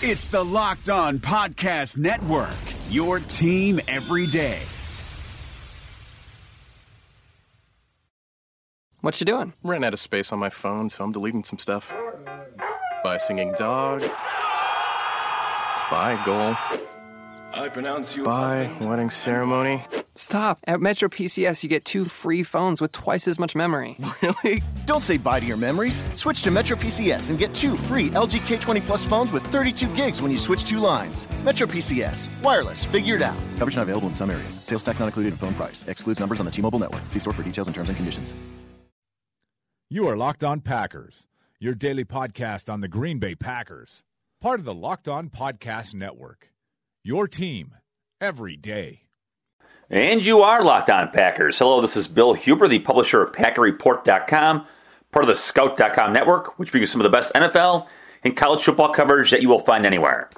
It's the Locked On Podcast Network, your team every day. What you doing? Ran out of space on my phone, so I'm deleting some stuff. Bye, singing dog. Bye, goal. I pronounce you. Bye, wedding ceremony. Stop. At Metro PCS, you get two free phones with twice as much memory. Really? Don't say bye to your memories. Switch to Metro PCS and get two free LG K20 Plus phones with 32 gigs when you switch two lines. Metro PCS. Wireless. Figured out. Coverage not available in some areas. Sales tax not included in phone price. Excludes numbers on the T-Mobile network. See store for details and terms and conditions. You are Locked On Packers, your daily podcast on the Green Bay Packers. Part of the Locked On Podcast Network. Your team every day. And you are Locked On Packers. Hello, this is Bill Huber, the publisher of PackerReport.com, part of the Scout.com network, which brings you some of the best NFL and college football coverage that you will find anywhere.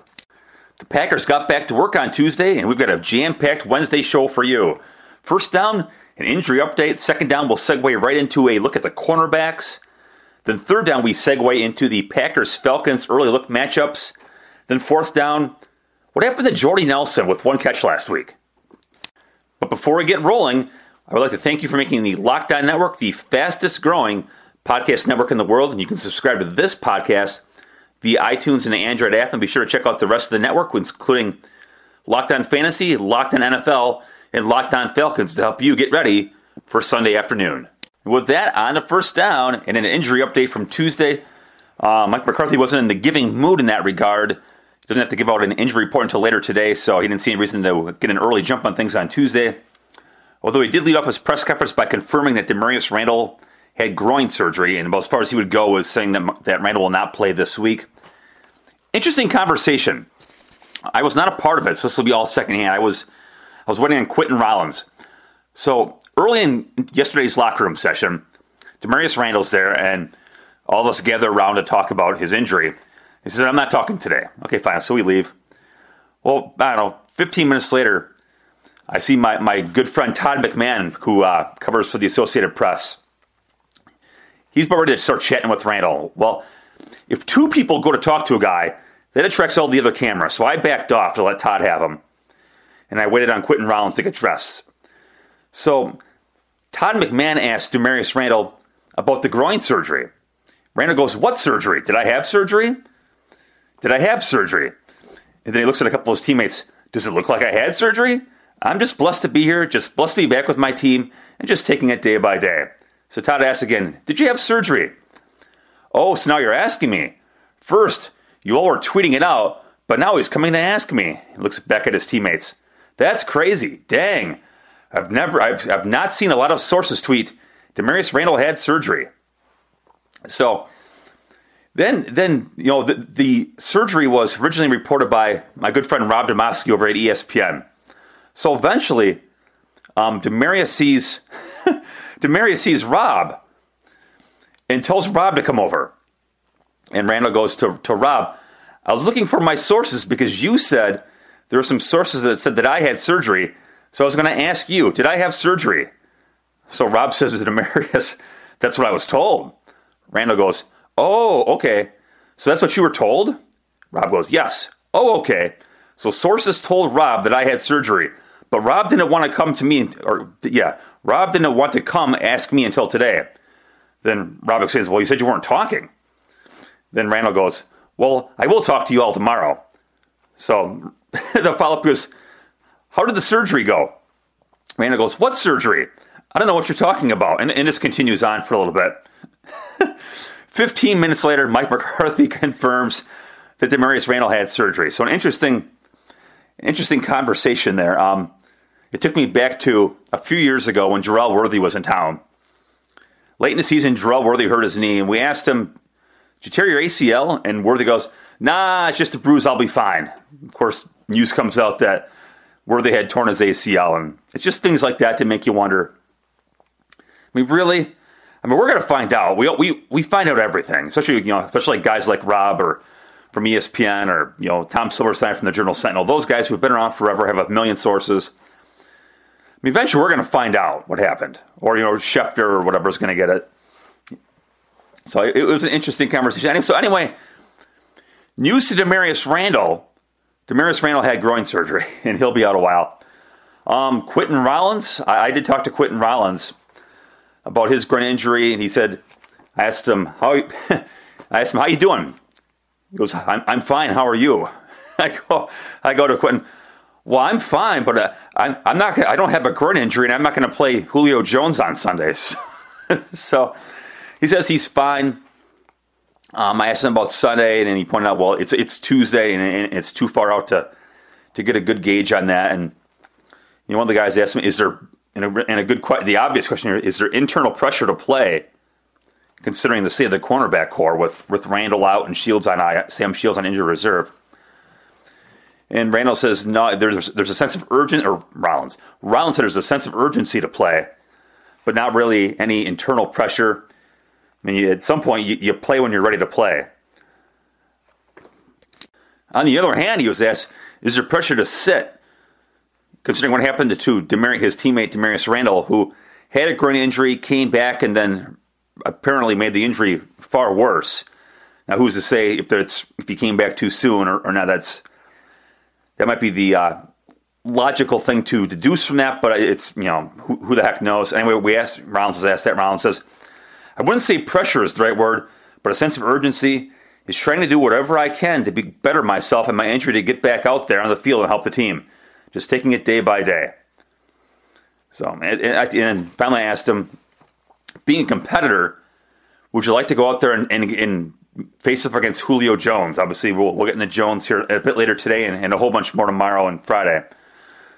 The Packers got back to work on Tuesday, and we've got a jam packed Wednesday show for you. First down, an injury update. Second down, we'll segue right into a look at the cornerbacks. Then third down, we segue into the Packers Falcons early look matchups. Then fourth down, what happened to Jordy Nelson with one catch last week? But before we get rolling, I would like to thank you for making the Locked On Network the fastest growing podcast network in the world. And you can subscribe to this podcast via iTunes and the Android app. And be sure to check out the rest of the network, including Locked On Fantasy, Locked On NFL, and Locked On Falcons to help you get ready for Sunday afternoon. With that, on to first down and an injury update from Tuesday. Uh, Mike McCarthy wasn't in the giving mood in that regard. Doesn't have to give out an injury report until later today, so he didn't see any reason to get an early jump on things on Tuesday. Although he did lead off his press conference by confirming that Damarious Randall had groin surgery, and about as far as he would go was saying that, that Randall will not play this week. Interesting conversation. I was not a part of it, so this will be all secondhand. I was I was waiting on Quinten Rollins. So early in yesterday's locker room session, Damarious Randall's there, and all of us gather around to talk about his injury. He says, I'm not talking today. Okay, fine. So we leave. Well, I don't know, 15 minutes later, I see my, my good friend Todd McMahon, who uh, covers for the Associated Press. He's about ready to start chatting with Randall. Well, if two people go to talk to a guy, that attracts all the other cameras. So I backed off to let Todd have him. And I waited on Quinten Rollins to get dressed. So Todd McMahon asked Damarious Randall about the groin surgery. Randall goes, What surgery? Did I have surgery? Did I have surgery? And then he looks at a couple of his teammates. Does it look like I had surgery? I'm just blessed to be here, just blessed to be back with my team, and just taking it day by day. So Todd asks again, Did you have surgery? Oh, so now you're asking me. First, you all were tweeting it out, but now he's coming to ask me. He looks back at his teammates. That's crazy. Dang. I've never I've, I've not seen a lot of sources tweet Damarious Randall had surgery. So then then you know the, the surgery was originally reported by my good friend Rob Demovsky over at ESPN. So eventually, um, Damarious sees Damarious sees Rob and tells Rob to come over. And Randall goes to, to Rob, I was looking for my sources because you said there were some sources that said that I had surgery. So I was going to ask you, did I have surgery? So Rob says to Damarious, that's what I was told. Randall goes, oh, okay. So that's what you were told? Rob goes, yes. Oh, okay. So sources told Rob that I had surgery, but Rob didn't want to come to me, or yeah, Rob didn't want to come ask me until today. Then Rob explains, well, you said you weren't talking. Then Randall goes, Well, I will talk to you all tomorrow. So the follow up goes, How did the surgery go? Randall goes, What surgery? I don't know what you're talking about. And, and this continues on for a little bit. 15 minutes later, Mike McCarthy confirms that Damarious Randall had surgery. So an interesting, interesting conversation there. Um, it took me back to a few years ago when Jerel Worthy was in town. Late in the season, Jerel Worthy hurt his knee, and we asked him, Did you tear your ACL? And Worthy goes, Nah, it's just a bruise. I'll be fine. Of course, news comes out that Worthy had torn his ACL, and it's just things like that to make you wonder. I mean, really? I mean, we're going to find out. We, we, we find out everything, especially you know, especially guys like Rob or from ESPN or you know Tom Silverstein from the Journal Sentinel. Those guys who've been around forever have a million sources. I mean, eventually we're going to find out what happened, or you know, Schefter or whatever is going to get it. So it, it was an interesting conversation. So anyway, News to Damarious Randall. Damarious Randall had groin surgery, and he'll be out a while. Um, Quinten Rollins, I, I, did talk to Quinten Rollins about his groin injury, and he said, I asked him how, I asked him how you doing. He goes, I'm, I'm fine. How are you? I go, I go to Quinten, Well, I'm fine, but uh, I'm, I'm not. I don't have a groin injury, and I'm not going to play Julio Jones on Sundays. so he says he's fine. Um, I asked him about Sunday, and he pointed out, well, it's it's Tuesday, and, and it's too far out to to get a good gauge on that. And you know, one of the guys asked me, "Is there?" And a, and a good, the obvious question here is: there internal pressure to play, considering the state of the cornerback corps with with Randall out and Shields on Sam Shields on injured reserve. And Randall says, no, there's there's a sense of urgent, or Rollins. Rollins said there's a sense of urgency to play, but not really any internal pressure. I mean, at some point, you, you play when you're ready to play. On the other hand, he was asked, is there pressure to sit? Considering what happened to Demar- his teammate Damarious Randall, who had a groin injury, came back, and then apparently made the injury far worse. Now, who's to say if that's if he came back too soon or, or not? That's that might be the uh, logical thing to deduce from that, but it's you know who, who the heck knows. Anyway, we asked Rollins has asked that. Rollins says, I wouldn't say pressure is the right word, but a sense of urgency is trying to do whatever I can to be better myself and my injury to get back out there on the field and help the team. Just taking it day by day. So, and, and finally, I asked him, being a competitor, would you like to go out there and, and, and face up against Julio Jones. Obviously, we'll, we'll get into Jones here a bit later today and, and, a whole bunch more tomorrow and Friday.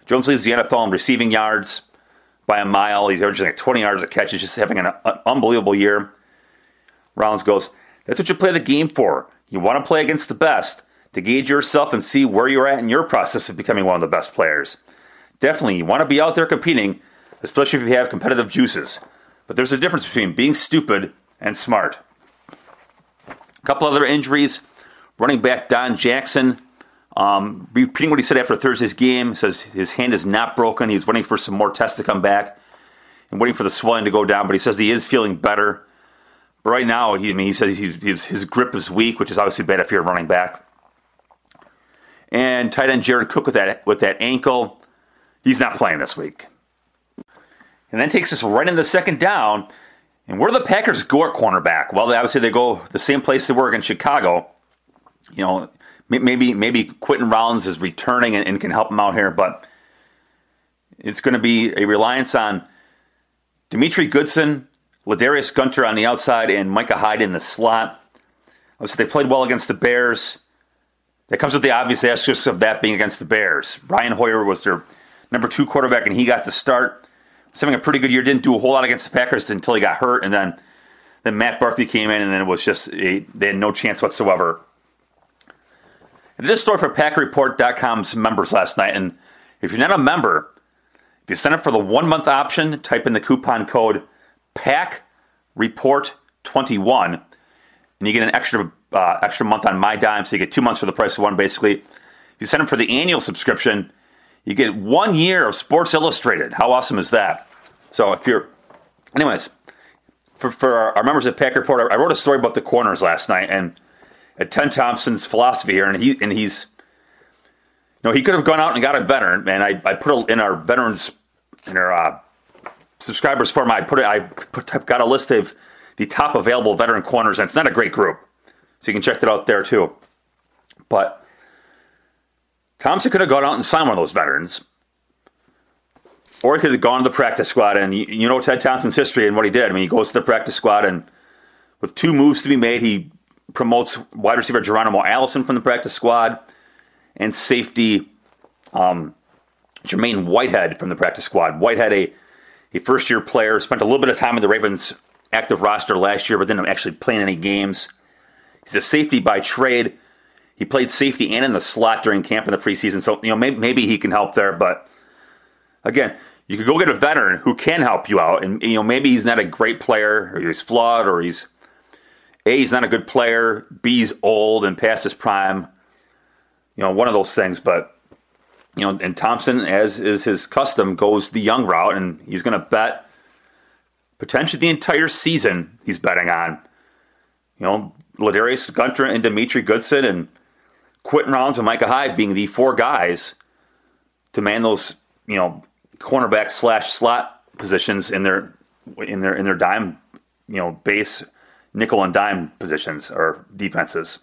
Jones leads the NFL in receiving yards by a mile. He's averaging like 20 yards a catch. He's just having an, an unbelievable year. Rollins goes, That's what you play the game for. You want to play against the best to gauge yourself and see where you're at in your process of becoming one of the best players. Definitely, you want to be out there competing, especially if you have competitive juices. But there's a difference between being stupid and smart. A couple other injuries. Running back Don Jackson, um, repeating what he said after Thursday's game, says his hand is not broken. He's waiting for some more tests to come back and waiting for the swelling to go down, but he says he is feeling better. But right now, he, I mean, he says he's, his grip is weak, which is obviously bad if you're running back. And tight end Jared Cook with that with that ankle, he's not playing this week. And then takes us right in the second down and where do the Packers go at cornerback? Well, they, obviously they go the same place they were against Chicago. You know, maybe maybe Quinten Rollins is returning and, and can help them out here, but it's going to be a reliance on Demetri Goodson, Ladarius Gunter on the outside, and Micah Hyde in the slot. Obviously, they played well against the Bears. That comes with the obvious asterisk of that being against the Bears. Brian Hoyer was their number two quarterback, and he got to start was having a pretty good year. Didn't do a whole lot against the Packers until he got hurt, and then then Matt Barkley came in, and then it was just a, they had no chance whatsoever. I did a story for PackerReport.com's members last night, and if you're not a member, if you sign up for the one month option, type in the coupon code PACKReport21, and you get an extra uh, extra month on my dime, so you get two months for the price of one, basically. If you send them for the annual subscription, you get one year of Sports Illustrated. How awesome is that? So if you're, anyways, for, for our, members at Pack Report, I wrote a story about the corners last night and at Ted Thompson's philosophy here, and he and he's, you know, he could have gone out and got a veteran, and I, I put in our veterans in our uh, subscribers forum. I put it, I put, got a list of the top available veteran corners, and it's not a great group, so you can check that out there too. But Thompson could have gone out and signed one of those veterans. Or he could have gone to the practice squad. And you, you know Ted Thompson's history and what he did. I mean, he goes to the practice squad, and with two moves to be made, he promotes wide receiver Geronimo Allison from the practice squad and safety um, Jermaine Whitehead from the practice squad. Whitehead, a, a first year player, spent a little bit of time in the Ravens active roster last year, but didn't actually play in any games. He's a safety by trade. He played safety and in the slot during camp in the preseason, so you know maybe, maybe he can help there. But again, you could go get a veteran who can help you out, and you know maybe he's not a great player, or he's flawed, or he's a he's not a good player, b he's old and past his prime. You know, one of those things. But you know, and Thompson, as is his custom, goes the young route, and he's going to bet potentially the entire season. He's betting on you know Ladarius Gunter and Demetri Goodson and Quinten Rollins and Micah Hyde being the four guys to man those, you know, cornerback slash slot positions in their in their in their dime, you know, base nickel and dime positions or defenses.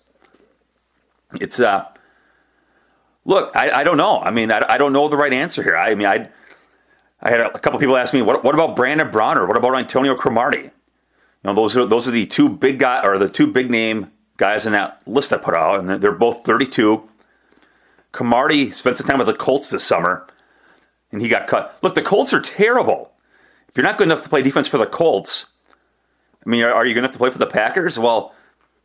It's uh look, I, I don't know. I mean, I, I don't know the right answer here. I mean, I I had a, a couple people ask me, what, what about Brandon Browner? What about Antonio Cromartie? You know, those are those are the two big guy or the two big name guys in that list I put out, and they're both 32. Cromartie spent some time with the Colts this summer, and he got cut. Look, the Colts are terrible. If you're not good enough to play defense for the Colts, I mean, are, are you good enough to play for the Packers? Well,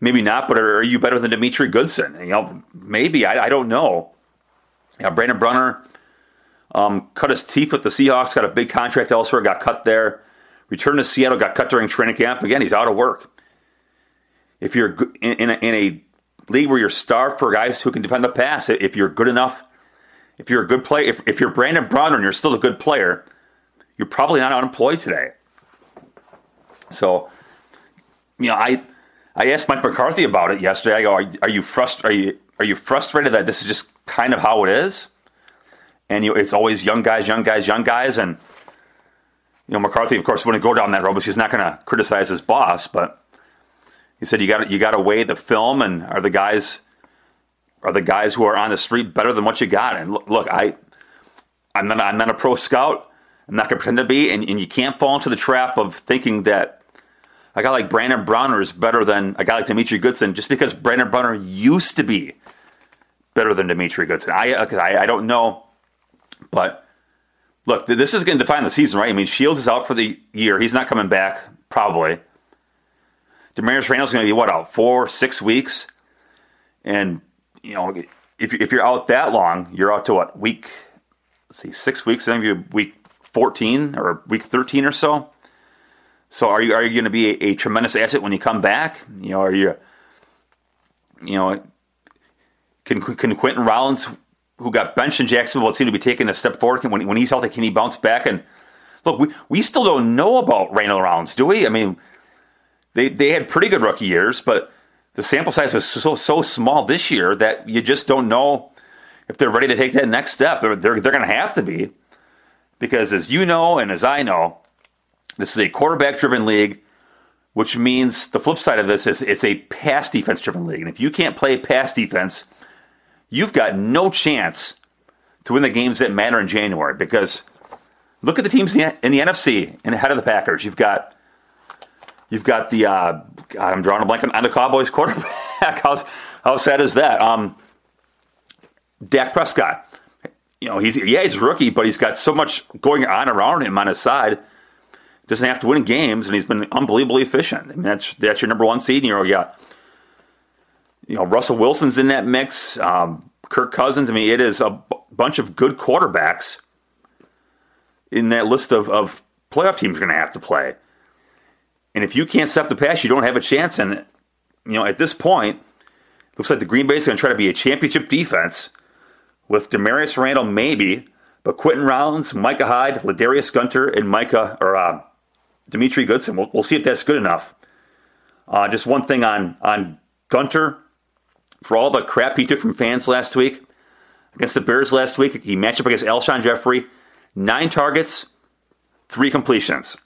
maybe not, but are, are you better than Demetri Goodson? You know, maybe. I, I don't know. You Brandon Browner um, cut his teeth with the Seahawks, got a big contract elsewhere, got cut there. Returned to Seattle, got cut during training camp. Again, he's out of work. If you're in, a, in a league where you're starved for guys who can defend the pass, if you're good enough, if you're a good player, if, if you're Brandon Browner and you're still a good player, you're probably not unemployed today. So, you know, I I asked Mike McCarthy about it yesterday. I go, are, are you frust- are you are you frustrated that this is just kind of how it is? And you, it's always young guys, young guys, young guys, and you know McCarthy, of course, wouldn't go down that road because he's not going to criticize his boss. But he said you got you got to weigh the film, and are the guys are the guys who are on the street better than what you got? And look, I I'm not I'm not a pro scout. I'm not going to pretend to be, and, and you can't fall into the trap of thinking that a guy like Brandon Browner is better than a guy like Demetri Goodson just because Brandon Browner used to be better than Demetri Goodson. I, I, I don't know, but look, this is going to define the season, right? I mean, Shields is out for the year. He's not coming back, probably. Damarious Randall's going to be, what, out four, six weeks? And, you know, if, if you're out that long, you're out to what, week, let's see, six weeks, maybe week 14 or week 13 or so. So are you are you going to be a, a, tremendous asset when you come back? You know, are you you know can can Quinten Rollins, who got benched in Jacksonville, seem to be taking a step forward? Can, when, when he's healthy, can he bounce back? And look, we, we still don't know about Randall Rounds, do we? I mean, they they had pretty good rookie years, but the sample size was so so small this year that you just don't know if they're ready to take that next step. They're they're, they're going to have to be because as you know and as I know, this is a quarterback driven league, which means the flip side of this is it's a pass defense driven league. And if you can't play pass defense, you've got no chance to win the games that matter in January because look at the teams in the, in the NFC and ahead of the Packers. You've got you've got the uh, God, I'm drawing a blank on the Cowboys quarterback. how, how sad is that? Um, Dak Prescott you know, he's yeah, he's a rookie, but he's got so much going on around him on his side. Doesn't have to win games, and he's been unbelievably efficient. I mean, that's that's your number one seed. And you got, you know, Russell Wilson's in that mix. Um, Kirk Cousins. I mean, it is a b- bunch of good quarterbacks in that list of, of playoff teams going to have to play. And if you can't step the pass, you don't have a chance. And you know, at this point, looks like the Green Bay's going to try to be a championship defense with Damarious Randall, maybe, but Quinten Rollins, Micah Hyde, Ladarius Gunter, and Micah or uh, Demetri Goodson. We'll, we'll, see if that's good enough. Uh, just one thing on on Gunter, for all the crap he took from fans last week against the Bears last week, he matched up against Alshon Jeffery, nine targets, three completions,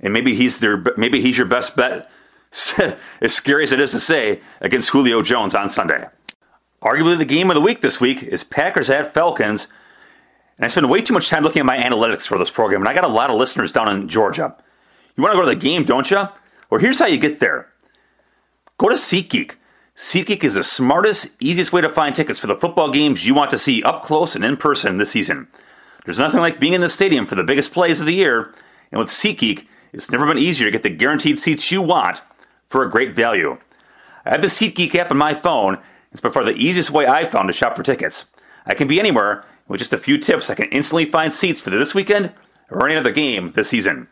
and maybe he's their maybe he's your best bet. as scary as it is to say, against Julio Jones on Sunday. Arguably, the game of the week this week is Packers at Falcons. And I spend way too much time looking at my analytics for this program, and I got a lot of listeners down in Georgia. You want to go to the game, don't you? Well, here's how you get there go to SeatGeek. SeatGeek is the smartest, easiest way to find tickets for the football games you want to see up close and in person this season. There's nothing like being in the stadium for the biggest plays of the year, and with SeatGeek, it's never been easier to get the guaranteed seats you want for a great value. I have the SeatGeek app on my phone, it's by far the easiest way I've found to shop for tickets. I can be anywhere. With just a few tips, I can instantly find seats for this weekend or any other game this season.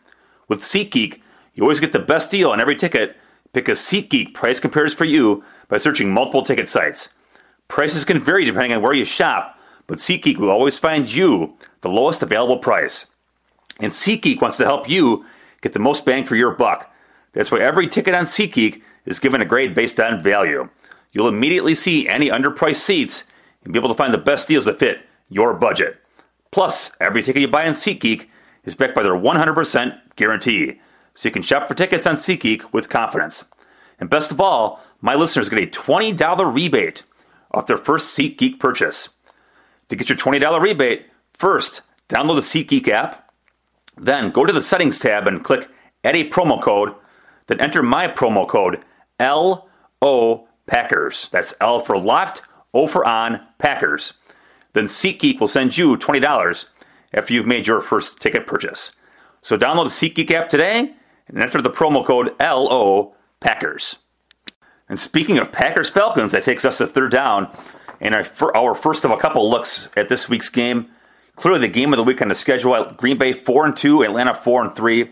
With SeatGeek, you always get the best deal on every ticket because SeatGeek price compares for you by searching multiple ticket sites. Prices can vary depending on where you shop, but SeatGeek will always find you the lowest available price. And SeatGeek wants to help you get the most bang for your buck. That's why every ticket on SeatGeek is given a grade based on value. you'll immediately see any underpriced seats and be able to find the best deals that fit your budget. Plus, every ticket you buy on SeatGeek is backed by their 100% guarantee, so you can shop for tickets on SeatGeek with confidence. And best of all, my listeners get a $20 rebate off their first SeatGeek purchase. To get your $20 rebate, first, download the SeatGeek app, then go to the settings tab and click add a promo code, then enter my promo code LO Packers. That's L for locked, O for on, Packers. Then SeatGeek will send you $20 after you've made your first ticket purchase. So download the SeatGeek app today and enter the promo code LO Packers. And speaking of Packers Falcons, that takes us to third down and our, our first of a couple looks at this week's game. Clearly, the game of the week on the schedule: Green Bay four and two, Atlanta four and three.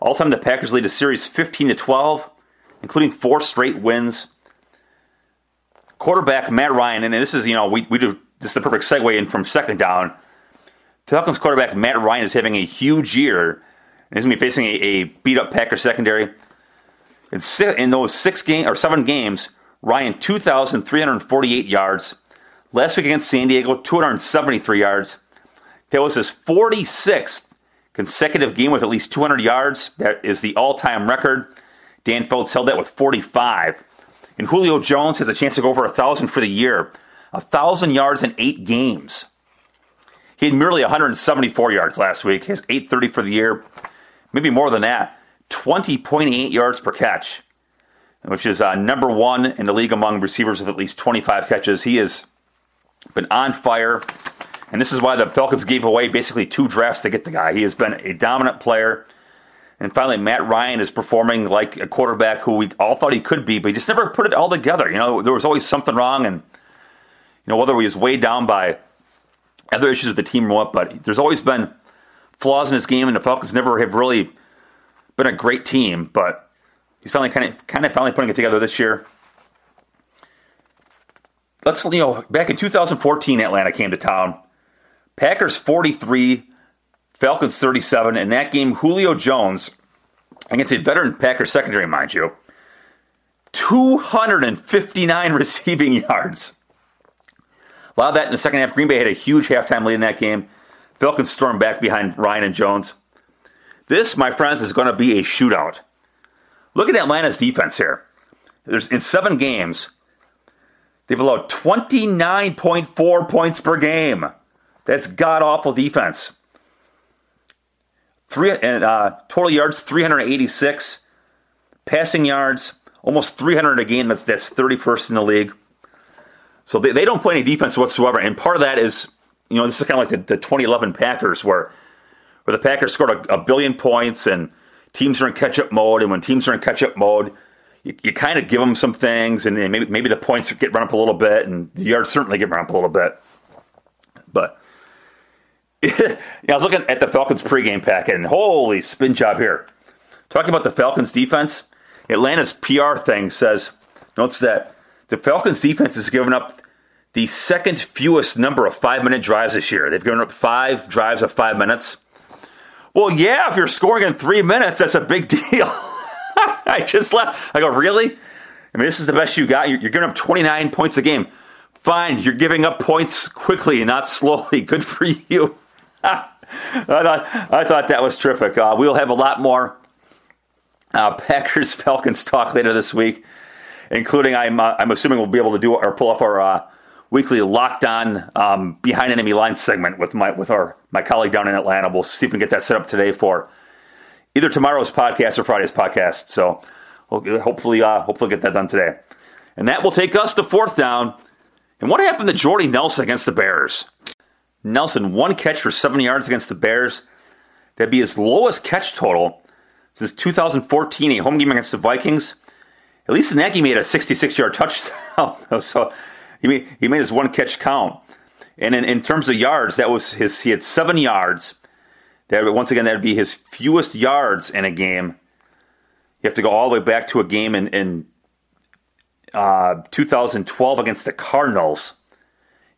All time, the Packers lead a series fifteen to twelve, including four straight wins. Quarterback Matt Ryan, and this is you know we, we do this is the perfect segue in from second down. Falcons quarterback Matt Ryan is having a huge year, he's going to be facing a, a beat up Packer secondary. In, in those six game or seven games, Ryan 2,348 yards. Last week against San Diego, 273 yards. That was his 46th consecutive game with at least 200 yards. That is the all-time record. Dan Fouts held that with 45. And Julio Jones has a chance to go over a thousand for the year. A thousand yards in eight games. He had merely 174 yards last week. He has 830 for the year. Maybe more than that. 20.8 yards per catch, which is uh, number one in the league among receivers with at least 25 catches. He has been on fire. And this is why the Falcons gave away basically two drafts to get the guy. He has been a dominant player. And finally, Matt Ryan is performing like a quarterback who we all thought he could be, but he just never put it all together. You know, there was always something wrong, and you know whether he was weighed down by other issues with the team or what. But there's always been flaws in his game, and the Falcons never have really been a great team. But he's finally kind of kind of finally putting it together this year. Let's you know back in 2014, Atlanta came to town. Packers 43, Falcons 37. In that game, Julio Jones, against a veteran Packers secondary, mind you, 259 receiving yards. A lot of that in the second half. Green Bay had a huge halftime lead in that game. Falcons storm back behind Ryan and Jones. This, my friends, is going to be a shootout. Look at Atlanta's defense here. There's in seven games, they've allowed 29.4 points per game. That's god awful defense. Three and uh, total yards 386, passing yards almost 300 a game. That's that's 31st in the league. So they, they don't play any defense whatsoever, and part of that is you know this is kind of like the, the 2011 Packers where where the Packers scored a, a billion points and teams are in catch up mode, and when teams are in catch up mode. You, you kind of give them some things, and, and maybe maybe the points get run up a little bit, and the yards certainly get run up a little bit. But yeah, I was looking at the Falcons pregame packet, and holy spin job here. Talking about the Falcons defense, Atlanta's PR thing says, notes that the Falcons defense has given up the second fewest number of five minute drives this year. They've given up five drives of five minutes. Well, yeah, if you're scoring in three minutes, that's a big deal. I just laughed. I go, really? I mean, this is the best you got. You're, giving up 29 points a game. Fine, you're giving up points quickly not slowly. Good for you. I, thought, I thought that was terrific. Uh, we'll have a lot more uh, Packers Falcons talk later this week, including I'm uh, I'm assuming we'll be able to do or pull off our uh, weekly locked on um, behind enemy Lines segment with my with our my colleague down in Atlanta. We'll see if we can get that set up today for either tomorrow's podcast or Friday's podcast. So hopefully uh, hopefully get that done today, and that will take us to fourth down. And what happened to Jordy Nelson against the Bears? Nelson, one catch for seven yards against the Bears. That'd be his lowest catch total since 2014, a home game against the Vikings. At least he had a 66 yard touchdown. so he made, he made his one catch count. And in, in terms of yards, that was his. He had seven yards. That once again, that'd be his fewest yards in a game. You have to go all the way back to a game in, in uh, 2012 against the Cardinals.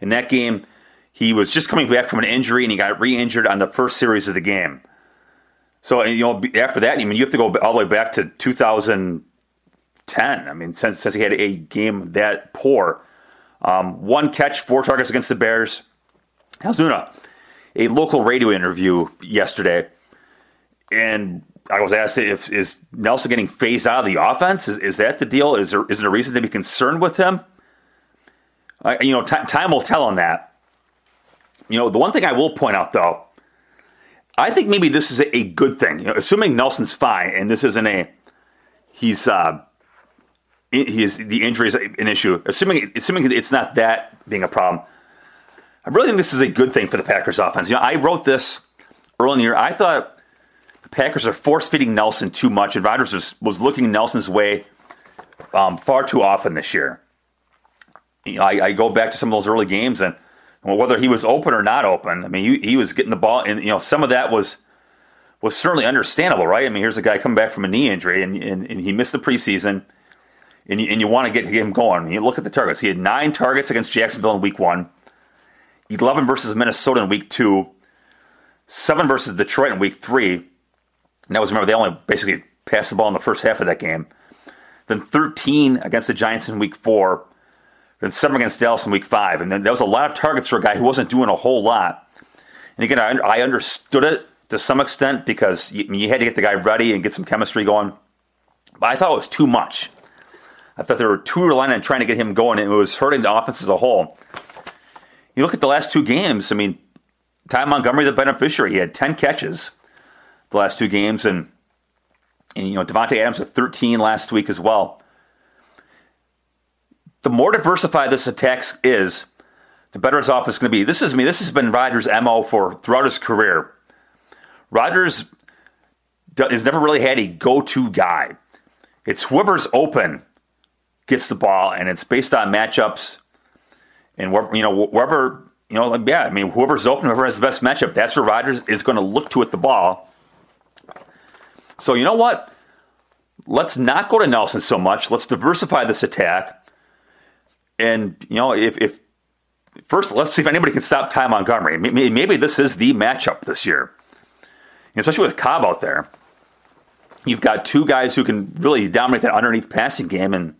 In that game, he was just coming back from an injury and he got re-injured on the first series of the game. So you know, after that, I mean, you have to go all the way back to 2010. I mean, since, since he had a game that poor. Um, one catch, four targets against the Bears. Ozuna, a local radio interview yesterday, and I was asked if is Nelson getting phased out of the offense? Is, is that the deal? Is there is there a reason to be concerned with him? I, you know, t- time will tell on that. You know, the one thing I will point out though, I think maybe this is a, a good thing. You know, assuming Nelson's fine and this isn't a he's uh, he is the injury is an issue. Assuming assuming it's not that being a problem, I really think this is a good thing for the Packers offense. You know, I wrote this early in the year. I thought the Packers are force feeding Nelson too much, and Rodgers was, was looking Nelson's way um, far too often this year. You know, I, I, go back to some of those early games, and well, whether he was open or not open, I mean, he, he was getting the ball, and you know, some of that was was certainly understandable, right? I mean, here's a guy coming back from a knee injury, and, and, and he missed the preseason, and you, and you want to get, him going. You look at the targets; he had nine targets against Jacksonville in Week One, eleven versus Minnesota in Week Two, seven versus Detroit in Week Three and that was, remember, they only basically passed the ball in the first half of that game. Then 13 against the Giants in week four. Then seven against Dallas in week five. And then that was a lot of targets for a guy who wasn't doing a whole lot. And again, I, I understood it to some extent because you, you, had to get the guy ready and get some chemistry going. But I thought it was too much. I thought they were too reliant on trying to get him going, and it was hurting the offense as a whole. You look at the last two games, I mean, Ty Montgomery, the beneficiary, he had 10 catches the last two games, and, and you know Davante Adams at 13 last week as well. The more diversified this attack is, the better his offense is going to be. This is I me. Mean, this has been Rodgers' mo for throughout his career. Rodgers has never really had a go-to guy. It's whoever's open gets the ball, and it's based on matchups. And wherever, you know, wherever you know, like, yeah, I mean, whoever's open, whoever has the best matchup, that's where Rodgers is going to look to at the ball. So you know what? Let's not go to Nelson so much. Let's diversify this attack. And you know, if, if first, let's see if anybody can stop Ty Montgomery. Maybe, maybe this is the matchup this year, especially with Cobb out there. You've got two guys who can really dominate that underneath passing game, and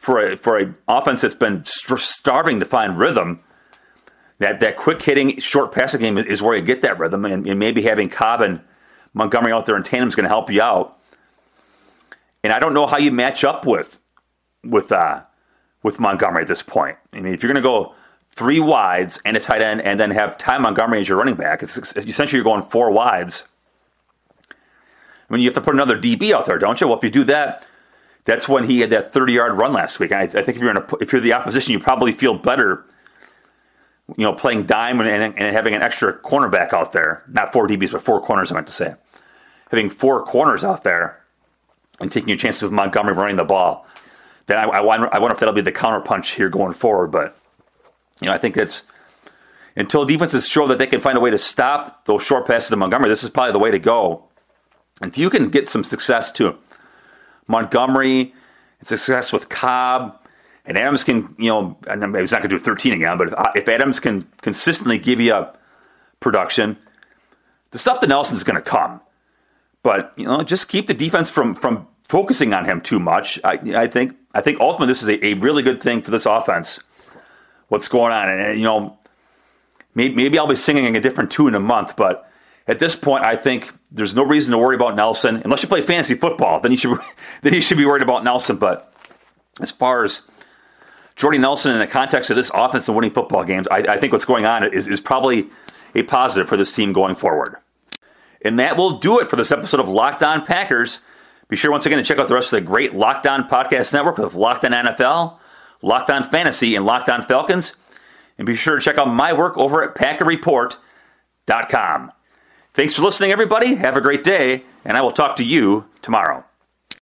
for a for an offense that's been starving to find rhythm, that that quick hitting short passing game is where you get that rhythm, and, and maybe having Cobb and Montgomery out there in tandem is going to help you out. And I don't know how you match up with with uh, with Montgomery at this point. I mean, if you're going to go three wides and a tight end, and then have Ty Montgomery as your running back, it's essentially you're going four wides. I mean, you have to put another DB out there, don't you? Well, if you do that, that's when he had that 30 yard run last week. I, I, think if you're in a, if you're the opposition, you probably feel better you know, playing dime and, and, and, having an extra cornerback out there, not four DBs, but four corners, I meant to say. Having four corners out there and taking your chances with Montgomery running the ball, then I, I, wonder, I wonder if that'll be the counterpunch here going forward. But, you know, I think that's until defenses show that they can find a way to stop those short passes to Montgomery, this is probably the way to go. And if you can get some success to Montgomery, success with Cobb, and Adams can, you know, and he's not going to do 13 again, but if, uh, if Adams can consistently give you production, the stuff that Nelson's going to come. But you know, just keep the defense from from focusing on him too much. I, I think I think ultimately this is a, a, really good thing for this offense. What's going on, and you know, maybe, maybe I'll be singing a different tune in a month, but at this point, I think there's no reason to worry about Nelson unless you play fantasy football. Then you should then you should be worried about Nelson. But as far as Jordy Nelson in the context of this offense and winning football games, I, I think what's going on is, is probably a positive for this team going forward. And that will do it for this episode of Locked On Packers. Be sure once again to check out the rest of the great Locked On Podcast Network with Locked On NFL, Locked On Fantasy, and Locked On Falcons. And be sure to check out my work over at PackerReport.com. Thanks for listening, everybody. Have a great day, and I will talk to you tomorrow.